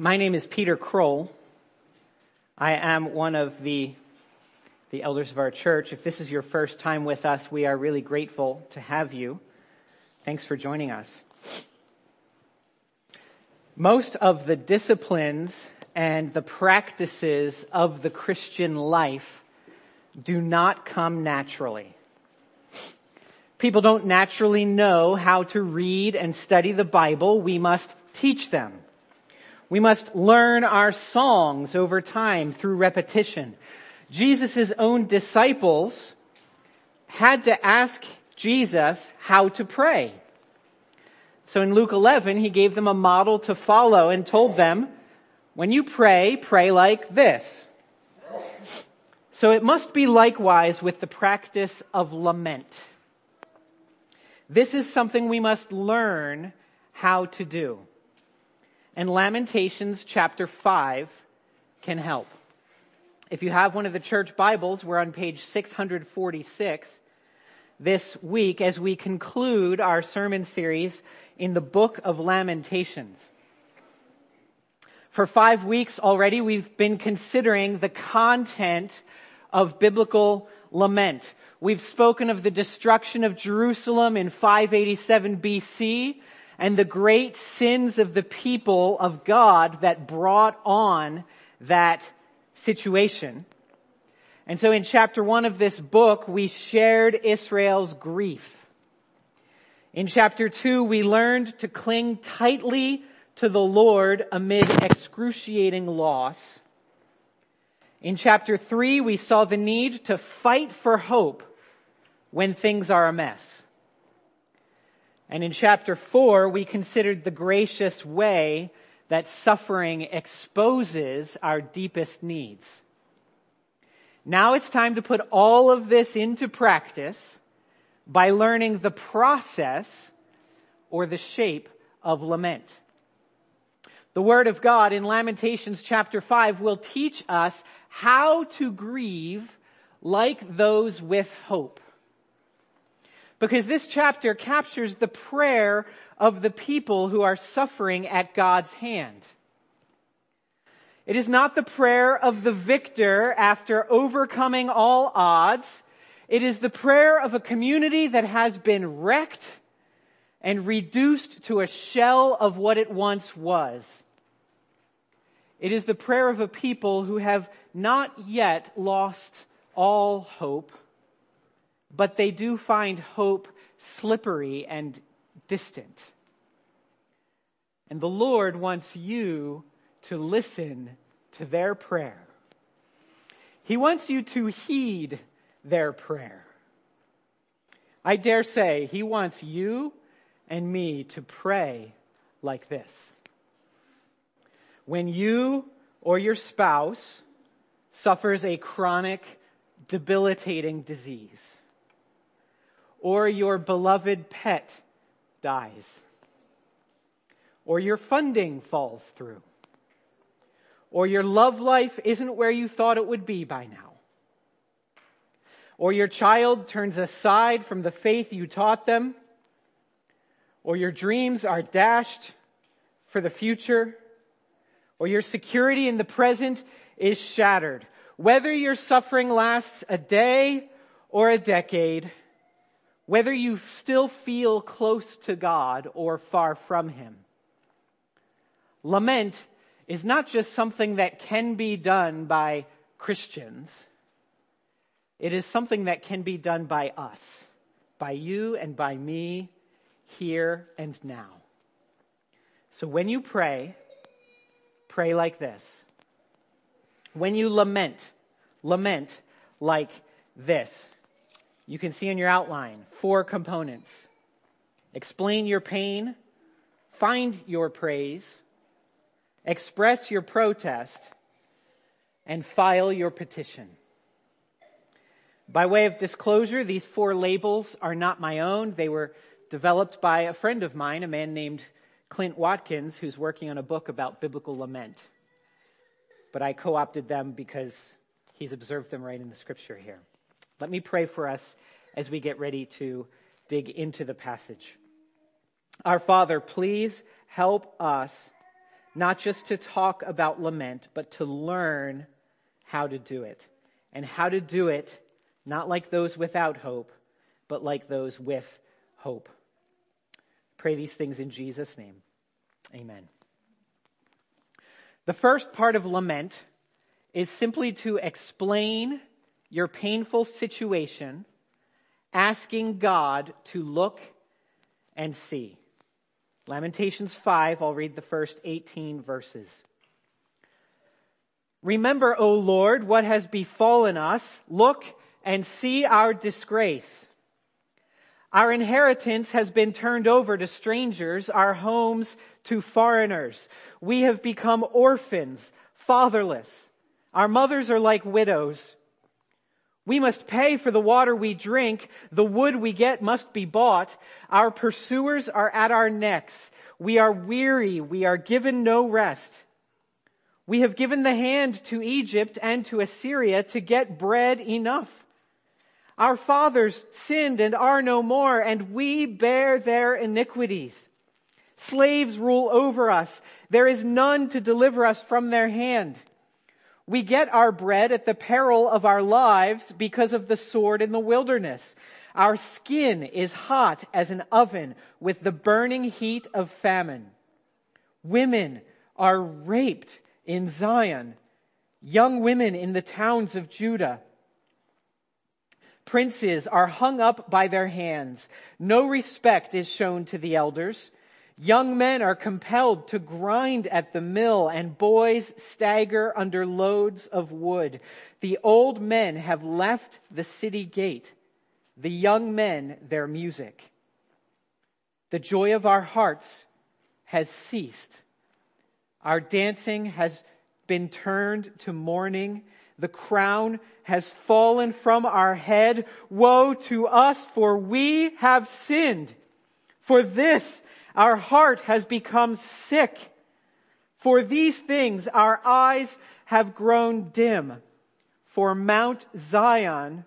My name is Peter Kroll. I am one of the, the elders of our church. If this is your first time with us, we are really grateful to have you. Thanks for joining us. Most of the disciplines and the practices of the Christian life do not come naturally. People don't naturally know how to read and study the Bible. We must teach them. We must learn our songs over time through repetition. Jesus' own disciples had to ask Jesus how to pray. So in Luke 11, he gave them a model to follow and told them, when you pray, pray like this. So it must be likewise with the practice of lament. This is something we must learn how to do. And Lamentations chapter 5 can help. If you have one of the church Bibles, we're on page 646 this week as we conclude our sermon series in the book of Lamentations. For five weeks already, we've been considering the content of biblical lament. We've spoken of the destruction of Jerusalem in 587 BC and the great sins of the people of God that brought on that situation. And so in chapter one of this book, we shared Israel's grief. In chapter two, we learned to cling tightly to the Lord amid excruciating loss. In chapter three, we saw the need to fight for hope when things are a mess. And in chapter four, we considered the gracious way that suffering exposes our deepest needs. Now it's time to put all of this into practice by learning the process or the shape of lament. The Word of God in Lamentations chapter 5 will teach us how to grieve like those with hope. Because this chapter captures the prayer of the people who are suffering at God's hand. It is not the prayer of the victor after overcoming all odds. It is the prayer of a community that has been wrecked and reduced to a shell of what it once was. It is the prayer of a people who have not yet lost all hope, but they do find hope slippery and distant. And the Lord wants you to listen to their prayer. He wants you to heed their prayer. I dare say he wants you and me to pray like this. When you or your spouse suffers a chronic, debilitating disease, or your beloved pet dies, or your funding falls through, or your love life isn't where you thought it would be by now, or your child turns aside from the faith you taught them, or your dreams are dashed for the future, or your security in the present is shattered. Whether your suffering lasts a day or a decade, whether you still feel close to God or far from Him. Lament is not just something that can be done by Christians. It is something that can be done by us, by you and by me, here and now. So when you pray, pray like this. When you lament, lament like this. You can see in your outline four components. Explain your pain, find your praise, express your protest, and file your petition. By way of disclosure, these four labels are not my own. They were developed by a friend of mine, a man named Clint Watkins, who's working on a book about biblical lament. But I co opted them because he's observed them right in the scripture here. Let me pray for us as we get ready to dig into the passage. Our Father, please help us not just to talk about lament, but to learn how to do it. And how to do it not like those without hope, but like those with hope. Pray these things in Jesus' name. Amen. The first part of lament is simply to explain your painful situation, asking God to look and see. Lamentations 5, I'll read the first 18 verses. Remember, O Lord, what has befallen us. Look and see our disgrace. Our inheritance has been turned over to strangers, our homes to foreigners. We have become orphans, fatherless. Our mothers are like widows. We must pay for the water we drink. The wood we get must be bought. Our pursuers are at our necks. We are weary. We are given no rest. We have given the hand to Egypt and to Assyria to get bread enough. Our fathers sinned and are no more, and we bear their iniquities. Slaves rule over us. There is none to deliver us from their hand. We get our bread at the peril of our lives because of the sword in the wilderness. Our skin is hot as an oven with the burning heat of famine. Women are raped in Zion, young women in the towns of Judah. Princes are hung up by their hands. No respect is shown to the elders. Young men are compelled to grind at the mill and boys stagger under loads of wood. The old men have left the city gate. The young men their music. The joy of our hearts has ceased. Our dancing has been turned to mourning the crown has fallen from our head. Woe to us, for we have sinned. For this, our heart has become sick. For these things, our eyes have grown dim. For Mount Zion,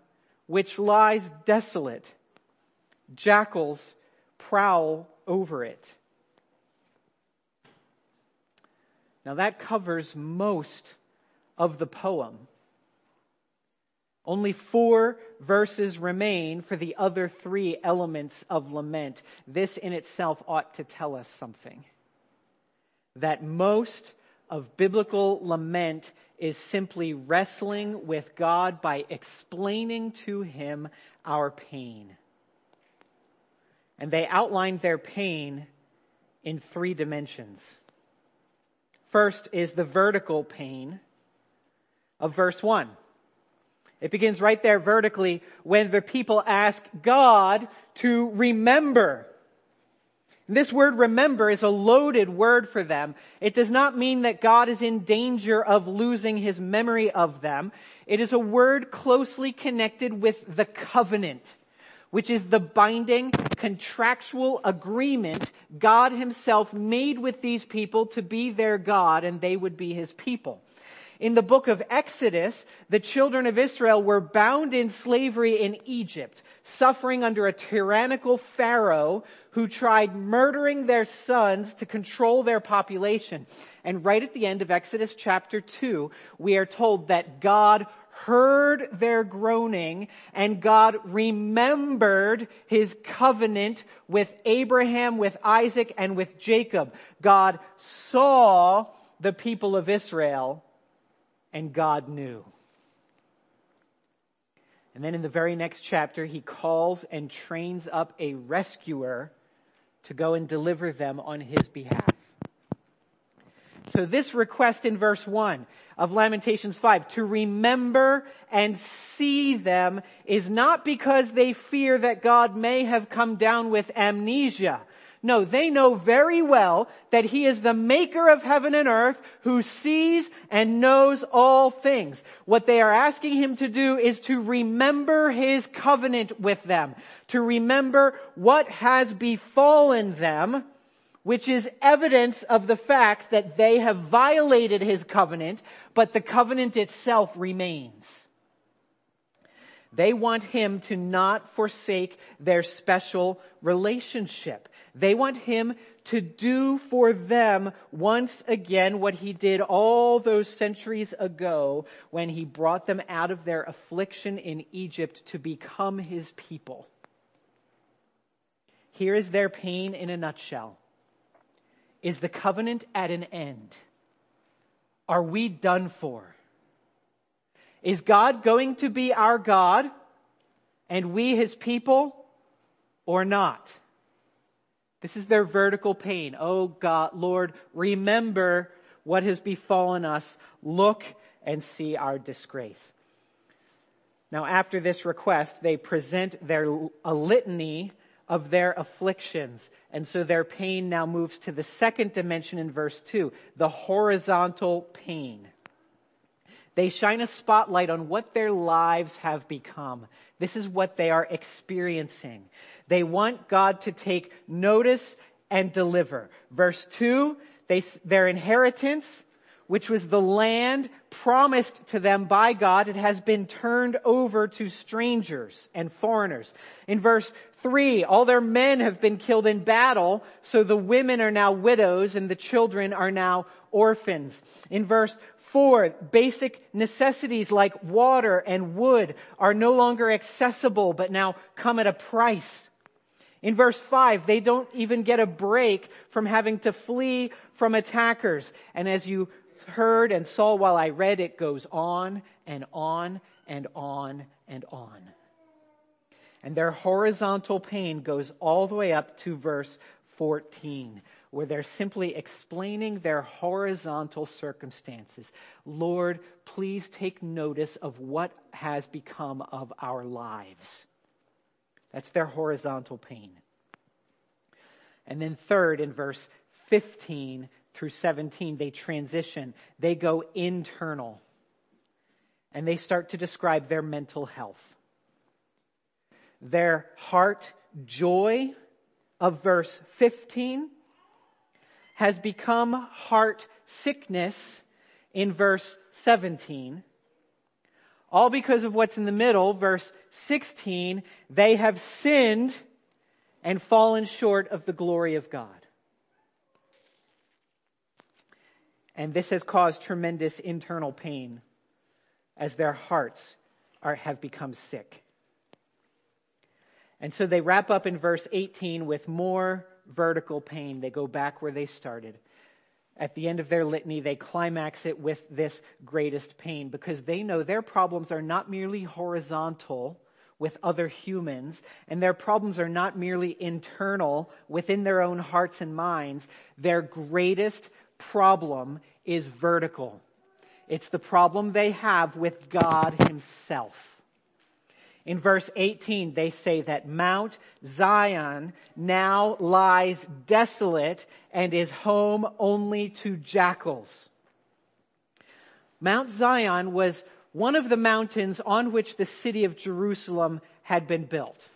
which lies desolate, jackals prowl over it. Now that covers most of the poem. Only four verses remain for the other three elements of lament. This in itself ought to tell us something. That most of biblical lament is simply wrestling with God by explaining to Him our pain. And they outlined their pain in three dimensions. First is the vertical pain of verse 1. It begins right there vertically when the people ask God to remember. This word remember is a loaded word for them. It does not mean that God is in danger of losing his memory of them. It is a word closely connected with the covenant, which is the binding contractual agreement God himself made with these people to be their God and they would be his people. In the book of Exodus, the children of Israel were bound in slavery in Egypt, suffering under a tyrannical Pharaoh who tried murdering their sons to control their population. And right at the end of Exodus chapter 2, we are told that God heard their groaning and God remembered his covenant with Abraham, with Isaac, and with Jacob. God saw the people of Israel and God knew. And then in the very next chapter, he calls and trains up a rescuer to go and deliver them on his behalf. So this request in verse 1 of Lamentations 5, to remember and see them, is not because they fear that God may have come down with amnesia. No, they know very well that He is the maker of heaven and earth who sees and knows all things. What they are asking Him to do is to remember His covenant with them, to remember what has befallen them, which is evidence of the fact that they have violated His covenant, but the covenant itself remains. They want him to not forsake their special relationship. They want him to do for them once again what he did all those centuries ago when he brought them out of their affliction in Egypt to become his people. Here is their pain in a nutshell. Is the covenant at an end? Are we done for? Is God going to be our God and we his people or not? This is their vertical pain. Oh God, Lord, remember what has befallen us. Look and see our disgrace. Now, after this request, they present their, a litany of their afflictions. And so their pain now moves to the second dimension in verse 2, the horizontal pain. They shine a spotlight on what their lives have become. This is what they are experiencing. They want God to take notice and deliver. Verse 2, they, their inheritance, which was the land promised to them by God, it has been turned over to strangers and foreigners. In verse 3, all their men have been killed in battle, so the women are now widows and the children are now orphans. In verse Four, basic necessities like water and wood are no longer accessible, but now come at a price. In verse 5, they don't even get a break from having to flee from attackers. And as you heard and saw while I read, it goes on and on and on and on. And their horizontal pain goes all the way up to verse 14 where they're simply explaining their horizontal circumstances. Lord, please take notice of what has become of our lives. That's their horizontal pain. And then third, in verse 15 through 17, they transition. They go internal. And they start to describe their mental health. Their heart joy of verse 15 has become heart sickness in verse 17. All because of what's in the middle, verse 16, they have sinned and fallen short of the glory of God. And this has caused tremendous internal pain as their hearts are, have become sick. And so they wrap up in verse 18 with more vertical pain. They go back where they started. At the end of their litany, they climax it with this greatest pain because they know their problems are not merely horizontal with other humans, and their problems are not merely internal within their own hearts and minds. Their greatest problem is vertical. It's the problem they have with God Himself. In verse 18, they say that Mount Zion now lies desolate and is home only to jackals. Mount Zion was one of the mountains on which the city of Jerusalem had been built.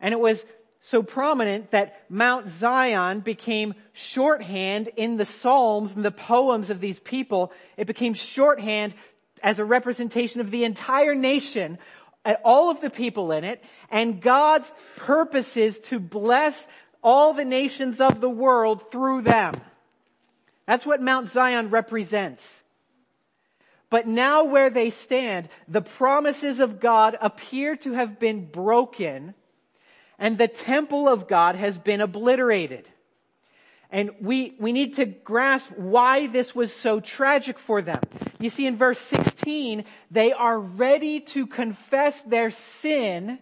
And it was so prominent that Mount Zion became shorthand in the Psalms and the poems of these people. It became shorthand as a representation of the entire nation, and all of the people in it, and God's purposes to bless all the nations of the world through them. That's what Mount Zion represents. But now where they stand, the promises of God appear to have been broken and the temple of God has been obliterated. And we, we need to grasp why this was so tragic for them. You see in verse 16, they are ready to confess their sin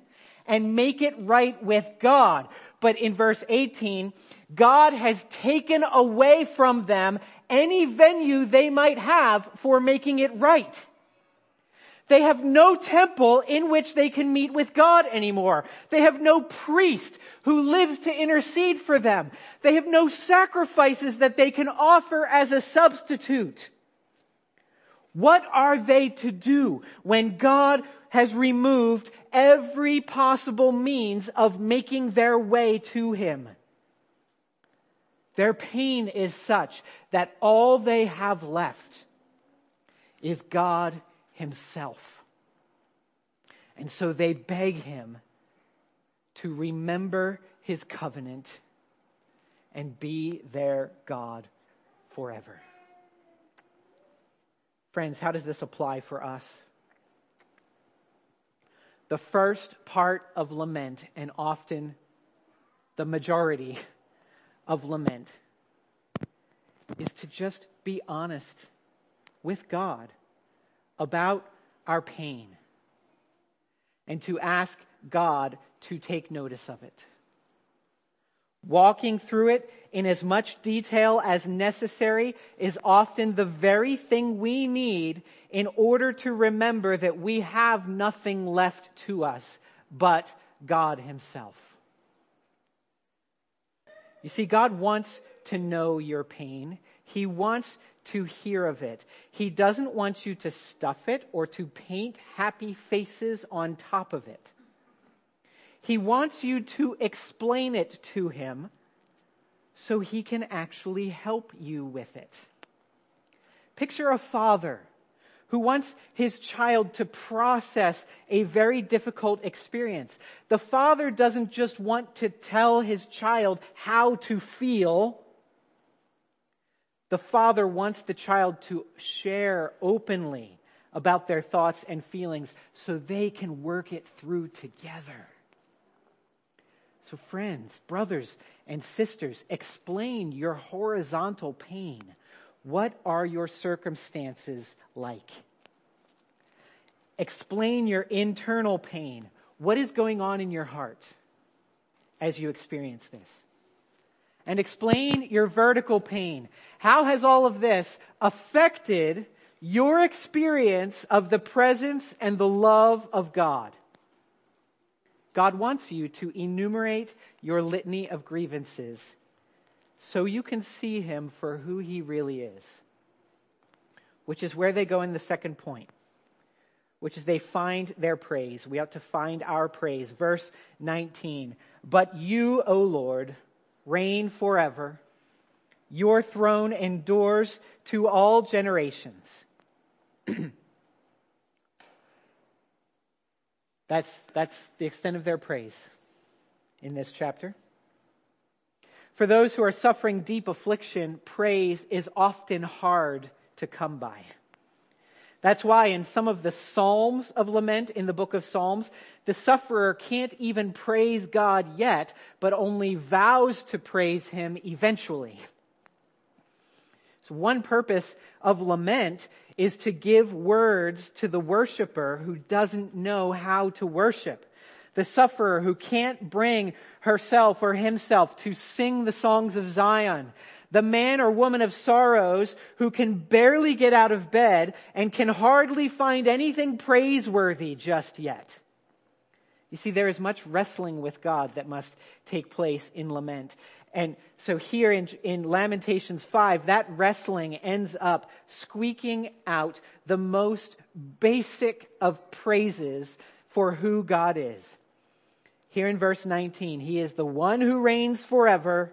and make it right with God. But in verse 18, God has taken away from them any venue they might have for making it right. They have no temple in which they can meet with God anymore. They have no priest who lives to intercede for them. They have no sacrifices that they can offer as a substitute. What are they to do when God has removed every possible means of making their way to Him? Their pain is such that all they have left is God himself. And so they beg him to remember his covenant and be their God forever. Friends, how does this apply for us? The first part of lament, and often the majority of lament, is to just be honest with God about our pain and to ask God to take notice of it. Walking through it in as much detail as necessary is often the very thing we need in order to remember that we have nothing left to us but God Himself. You see, God wants to know your pain. He wants to hear of it. He doesn't want you to stuff it or to paint happy faces on top of it. He wants you to explain it to him so he can actually help you with it. Picture a father who wants his child to process a very difficult experience. The father doesn't just want to tell his child how to feel. The father wants the child to share openly about their thoughts and feelings so they can work it through together. So, friends, brothers, and sisters, explain your horizontal pain. What are your circumstances like? Explain your internal pain. What is going on in your heart as you experience this? And explain your vertical pain. How has all of this affected your experience of the presence and the love of God? God wants you to enumerate your litany of grievances so you can see him for who he really is. Which is where they go in the second point, which is they find their praise. We ought to find our praise. Verse 19. But you, O Lord, reign forever. Your throne endures to all generations. That's, that's the extent of their praise in this chapter. For those who are suffering deep affliction, praise is often hard to come by. That's why in some of the Psalms of lament in the book of Psalms, the sufferer can't even praise God yet, but only vows to praise Him eventually. So one purpose of lament is to give words to the worshiper who doesn't know how to worship. The sufferer who can't bring herself or himself to sing the songs of Zion. The man or woman of sorrows who can barely get out of bed and can hardly find anything praiseworthy just yet. You see, there is much wrestling with God that must take place in lament. And so here in, in Lamentations 5, that wrestling ends up squeaking out the most basic of praises for who God is. Here in verse 19, He is the one who reigns forever.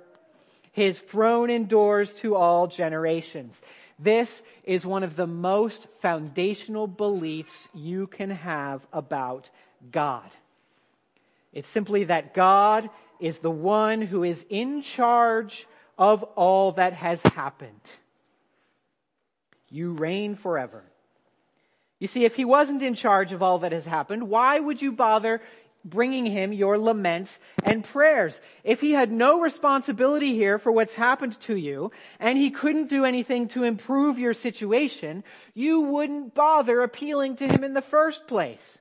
His throne endures to all generations. This is one of the most foundational beliefs you can have about God. It's simply that God is the one who is in charge of all that has happened. You reign forever. You see, if he wasn't in charge of all that has happened, why would you bother bringing him your laments and prayers? If he had no responsibility here for what's happened to you, and he couldn't do anything to improve your situation, you wouldn't bother appealing to him in the first place.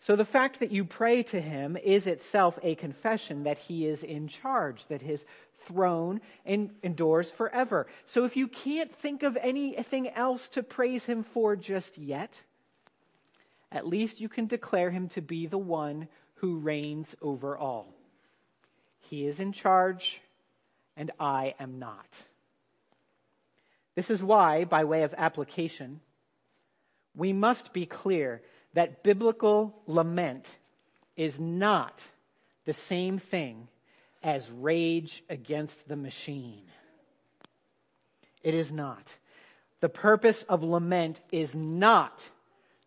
So the fact that you pray to him is itself a confession that he is in charge, that his throne endures forever. So if you can't think of anything else to praise him for just yet, at least you can declare him to be the one who reigns over all. He is in charge, and I am not. This is why, by way of application, we must be clear that biblical lament is not the same thing as rage against the machine. It is not. The purpose of lament is not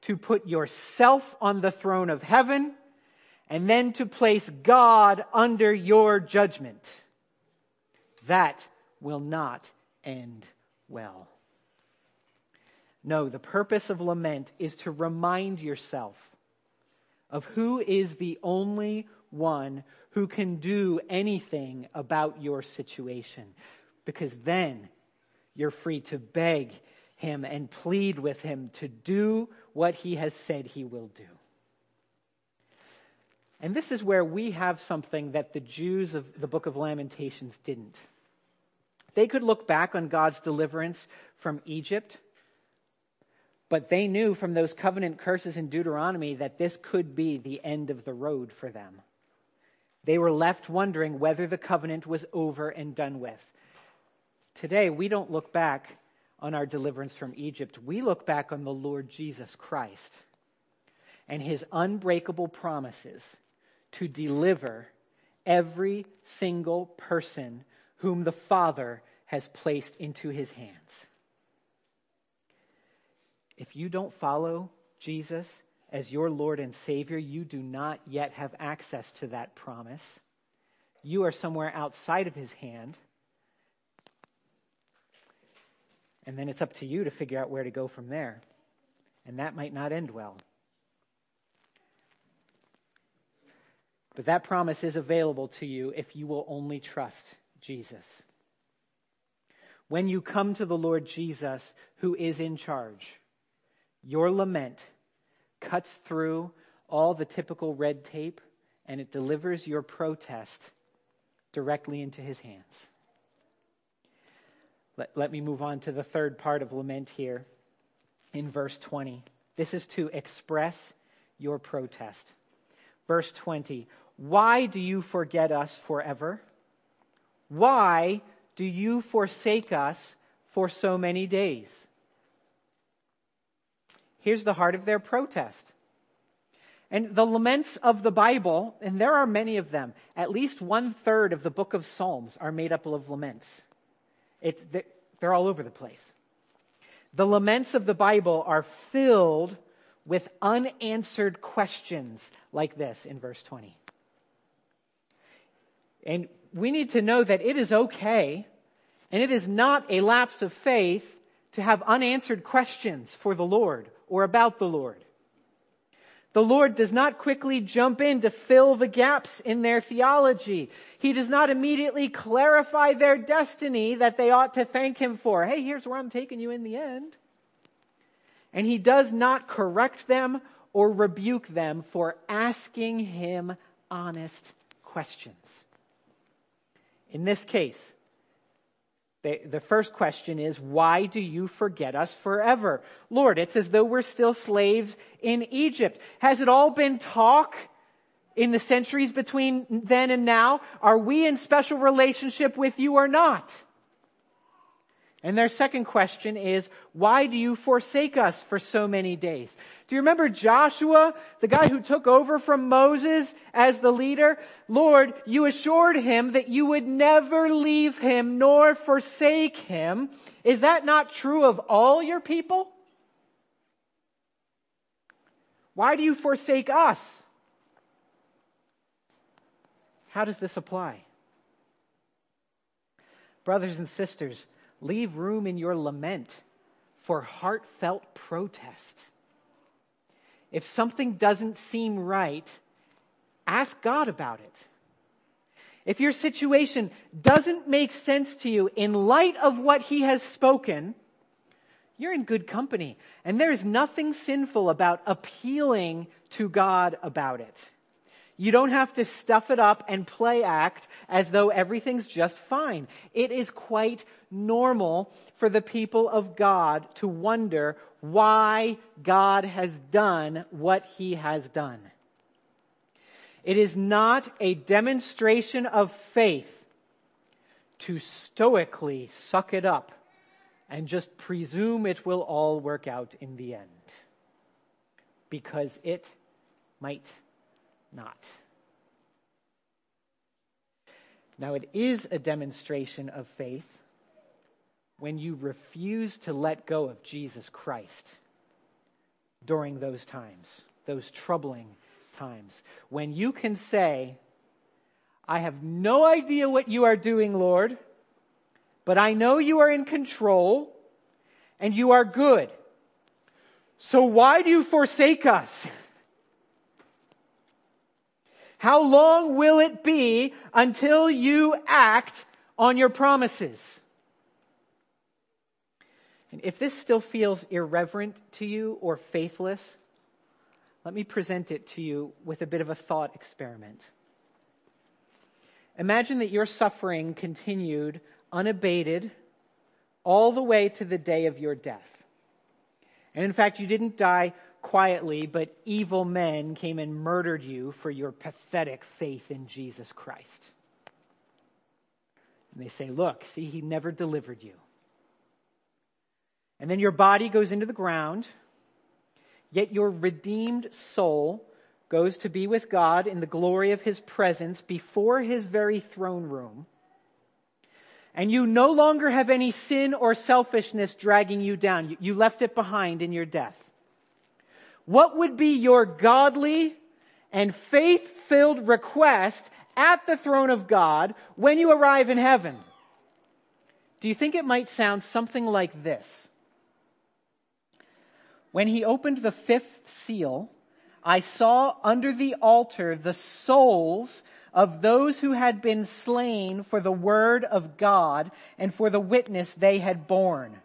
to put yourself on the throne of heaven and then to place God under your judgment. that will not end well. No, the purpose of lament is to remind yourself of who is the only one who can do anything about your situation. Because then you're free to beg him and plead with him to do what he has said he will do. And this is where we have something that the Jews of the book of Lamentations didn't. They could look back on God's deliverance from Egypt, but they knew from those covenant curses in Deuteronomy that this could be the end of the road for them. They were left wondering whether the covenant was over and done with. Today, we don't look back on our deliverance from Egypt. We look back on the Lord Jesus Christ and his unbreakable promises to deliver every single person whom the Father has placed into his hands. If you don't follow Jesus as your Lord and Savior, you do not yet have access to that promise. You are somewhere outside of his hand. And then it's up to you to figure out where to go from there. And that might not end well. But that promise is available to you if you will only trust Jesus. When you come to the Lord Jesus, who is in charge, your lament cuts through all the typical red tape and it delivers your protest directly into his hands. Let, let me move on to the third part of lament here in verse 20. This is to express your protest. Verse 20 Why do you forget us forever? Why do you forsake us for so many days? Here's the heart of their protest. And the laments of the Bible, and there are many of them, at least one third of the book of Psalms are made up of laments. It's, they're all over the place. The laments of the Bible are filled with unanswered questions like this in verse 20. And we need to know that it is okay and it is not a lapse of faith to have unanswered questions for the Lord or about the Lord. The Lord does not quickly jump in to fill the gaps in their theology. He does not immediately clarify their destiny that they ought to thank Him for. Hey, here's where I'm taking you in the end. And He does not correct them or rebuke them for asking Him honest questions. In this case, the, the first question is, why do you forget us forever? Lord, it's as though we're still slaves in Egypt. Has it all been talk in the centuries between then and now? Are we in special relationship with you or not? And their second question is, why do you forsake us for so many days? Do you remember Joshua, the guy who took over from Moses as the leader? Lord, you assured him that you would never leave him nor forsake him. Is that not true of all your people? Why do you forsake us? How does this apply? Brothers and sisters, Leave room in your lament for heartfelt protest. If something doesn't seem right, ask God about it. If your situation doesn't make sense to you in light of what He has spoken, you're in good company. And there's nothing sinful about appealing to God about it. You don't have to stuff it up and play act as though everything's just fine. It is quite normal for the people of God to wonder why God has done what he has done. It is not a demonstration of faith to stoically suck it up and just presume it will all work out in the end. Because it might not. Now, it is a demonstration of faith when you refuse to let go of Jesus Christ during those times, those troubling times. When you can say, I have no idea what you are doing, Lord, but I know you are in control and you are good. So why do you forsake us? How long will it be until you act on your promises? And if this still feels irreverent to you or faithless, let me present it to you with a bit of a thought experiment. Imagine that your suffering continued unabated all the way to the day of your death. And in fact, you didn't die quietly, but evil men came and murdered you for your pathetic faith in Jesus Christ. And they say, look, see, he never delivered you. And then your body goes into the ground, yet your redeemed soul goes to be with God in the glory of his presence before his very throne room. And you no longer have any sin or selfishness dragging you down. You left it behind in your death. What would be your godly and faith filled request at the throne of God when you arrive in heaven? Do you think it might sound something like this? When he opened the fifth seal, I saw under the altar the souls of those who had been slain for the word of God and for the witness they had borne.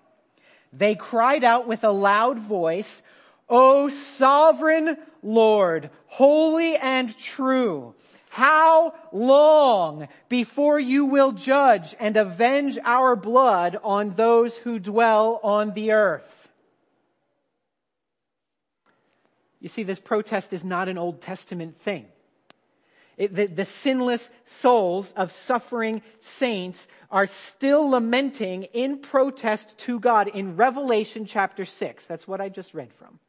They cried out with a loud voice, O sovereign Lord, holy and true, how long before you will judge and avenge our blood on those who dwell on the earth? You see, this protest is not an Old Testament thing. It, the, the sinless souls of suffering saints are still lamenting in protest to God in Revelation chapter 6. That's what I just read from.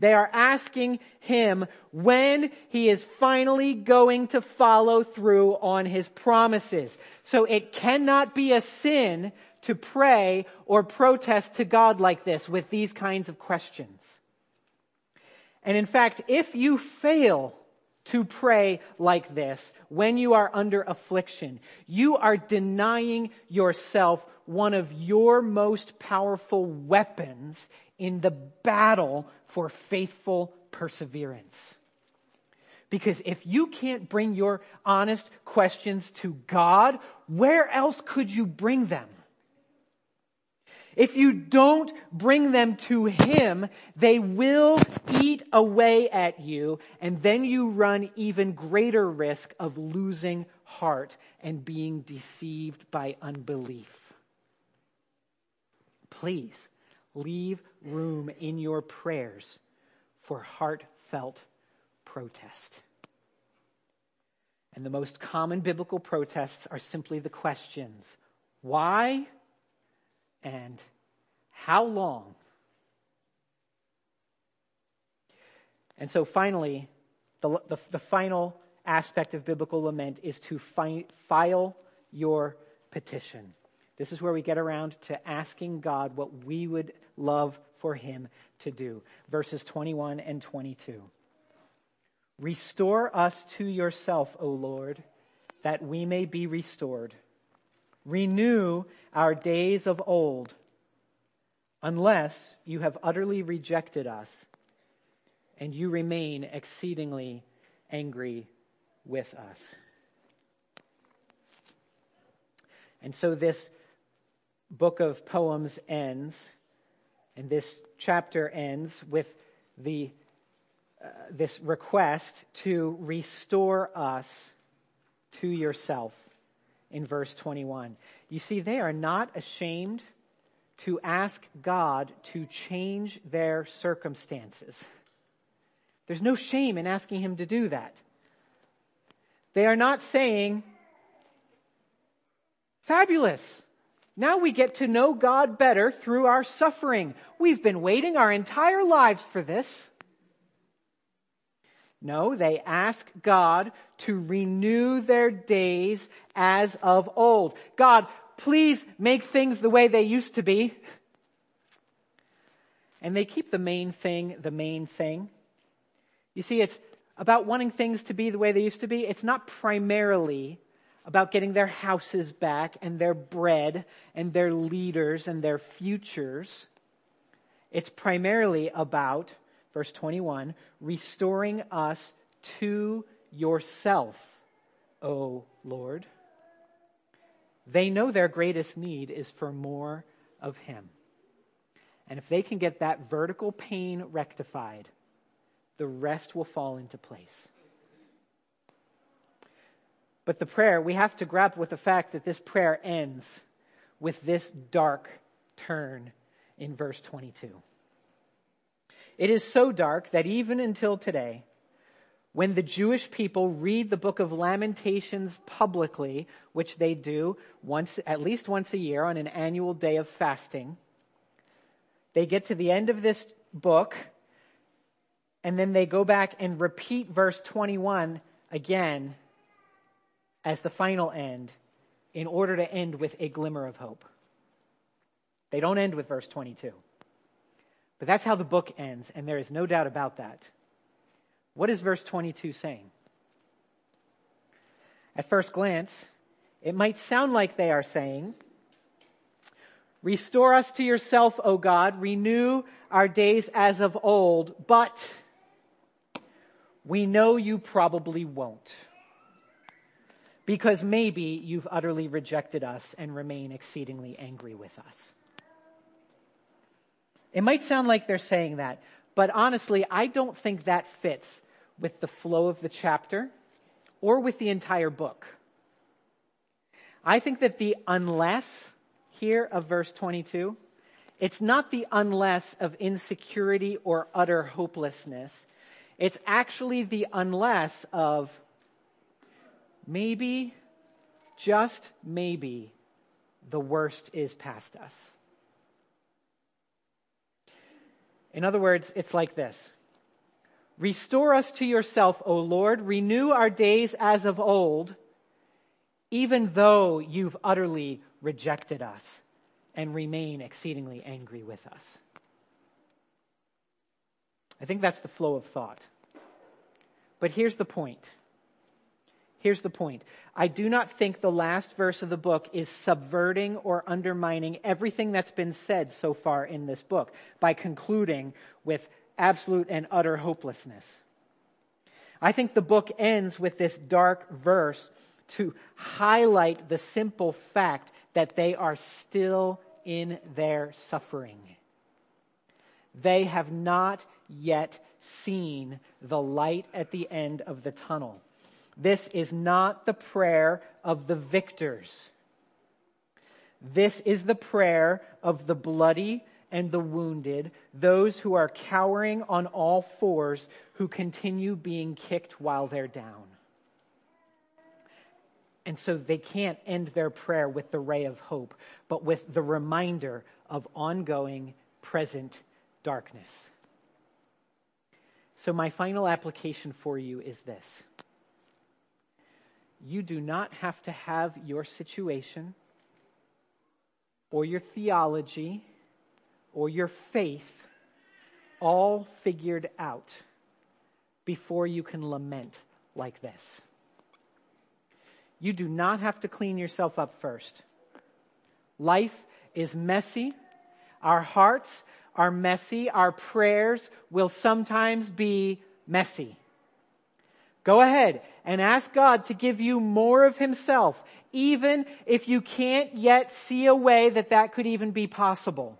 They are asking him when he is finally going to follow through on his promises. So it cannot be a sin to pray or protest to God like this with these kinds of questions. And in fact, if you fail to pray like this when you are under affliction, you are denying yourself one of your most powerful weapons in the battle for faithful perseverance. Because if you can't bring your honest questions to God, where else could you bring them? If you don't bring them to Him, they will eat away at you, and then you run even greater risk of losing heart and being deceived by unbelief. Please leave room in your prayers for heartfelt protest. And the most common biblical protests are simply the questions why? and how long? And so finally, the, the, the final aspect of biblical lament is to fi- file your petition. This is where we get around to asking God what we would love for Him to do. Verses 21 and 22. Restore us to yourself, O Lord, that we may be restored. Renew our days of old, unless you have utterly rejected us and you remain exceedingly angry with us. And so this book of poems ends, and this chapter ends with the, uh, this request to restore us to yourself in verse 21. You see, they are not ashamed to ask God to change their circumstances. There's no shame in asking Him to do that. They are not saying, fabulous. Now we get to know God better through our suffering. We've been waiting our entire lives for this. No, they ask God to renew their days as of old. God, please make things the way they used to be. And they keep the main thing the main thing. You see, it's about wanting things to be the way they used to be. It's not primarily about getting their houses back and their bread and their leaders and their futures. It's primarily about, verse 21, restoring us to yourself, O Lord. They know their greatest need is for more of Him. And if they can get that vertical pain rectified, the rest will fall into place. But the prayer, we have to grapple with the fact that this prayer ends with this dark turn in verse 22. It is so dark that even until today, when the Jewish people read the book of Lamentations publicly, which they do once, at least once a year on an annual day of fasting, they get to the end of this book and then they go back and repeat verse 21 again as the final end in order to end with a glimmer of hope. They don't end with verse 22. But that's how the book ends, and there is no doubt about that. What is verse 22 saying? At first glance, it might sound like they are saying, Restore us to yourself, O God, renew our days as of old, but we know you probably won't. Because maybe you've utterly rejected us and remain exceedingly angry with us. It might sound like they're saying that, but honestly, I don't think that fits with the flow of the chapter or with the entire book. I think that the unless here of verse 22, it's not the unless of insecurity or utter hopelessness. It's actually the unless of maybe, just maybe, the worst is past us. In other words, it's like this. Restore us to yourself, O Lord. Renew our days as of old, even though you've utterly rejected us and remain exceedingly angry with us. I think that's the flow of thought. But here's the point. Here's the point. I do not think the last verse of the book is subverting or undermining everything that's been said so far in this book by concluding with absolute and utter hopelessness. I think the book ends with this dark verse to highlight the simple fact that they are still in their suffering. They have not yet seen the light at the end of the tunnel. This is not the prayer of the victors. This is the prayer of the bloody and the wounded, those who are cowering on all fours, who continue being kicked while they're down. And so they can't end their prayer with the ray of hope, but with the reminder of ongoing present darkness. So, my final application for you is this you do not have to have your situation or your theology or your faith all figured out before you can lament like this. You do not have to clean yourself up first. Life is messy. Our hearts are messy. Our prayers will sometimes be messy. Go ahead and ask God to give you more of Himself, even if you can't yet see a way that that could even be possible.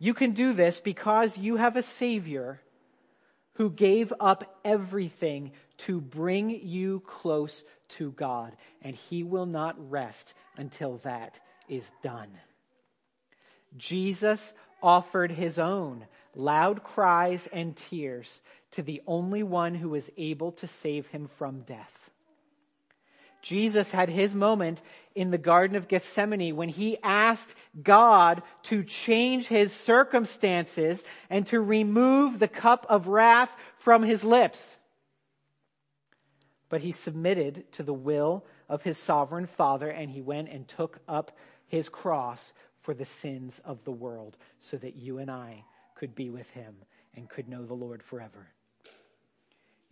You can do this because you have a Savior who gave up everything to bring you close to God, and He will not rest until that is done. Jesus offered His own loud cries and tears to the only one who was able to save him from death. Jesus had his moment in the Garden of Gethsemane when he asked God to change his circumstances and to remove the cup of wrath from his lips. But he submitted to the will of his sovereign Father and he went and took up his cross for the sins of the world so that you and I could be with him and could know the Lord forever.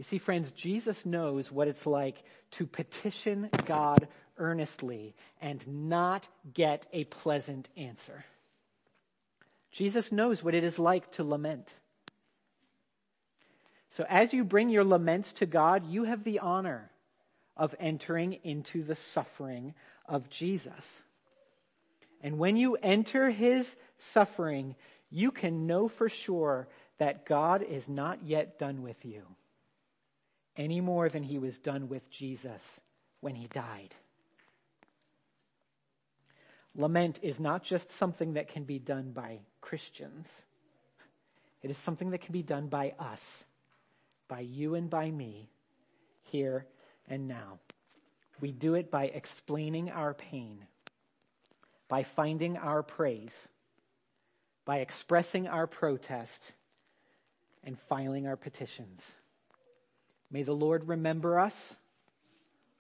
You see, friends, Jesus knows what it's like to petition God earnestly and not get a pleasant answer. Jesus knows what it is like to lament. So as you bring your laments to God, you have the honor of entering into the suffering of Jesus. And when you enter his suffering, you can know for sure that God is not yet done with you any more than he was done with Jesus when he died. Lament is not just something that can be done by Christians. It is something that can be done by us, by you and by me, here and now. We do it by explaining our pain, by finding our praise, by expressing our protest, and filing our petitions. May the Lord remember us,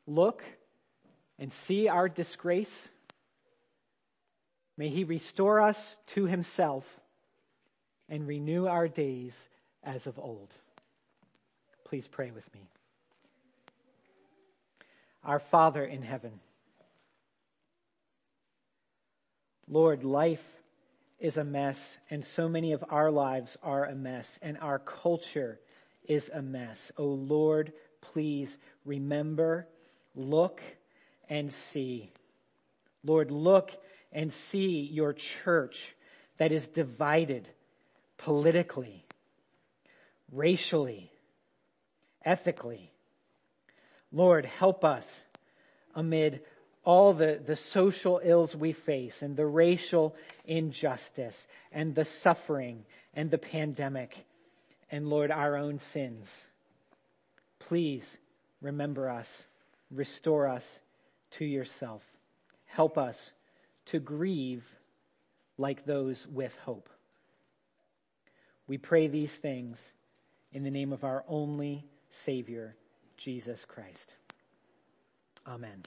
look, and see our disgrace. May He restore us to Himself and renew our days as of old. Please pray with me. Our Father in heaven, Lord, life is a mess, and so many of our lives are a mess, and our culture is a mess. Oh Lord, please remember, look, and see. Lord, look and see your church that is divided politically, racially, ethically. Lord, help us amid all the, the social ills we face and the racial injustice and the suffering and the pandemic and Lord, our own sins. Please remember us, restore us to yourself. Help us to grieve like those with hope. We pray these things in the name of our only Savior, Jesus Christ. Amen.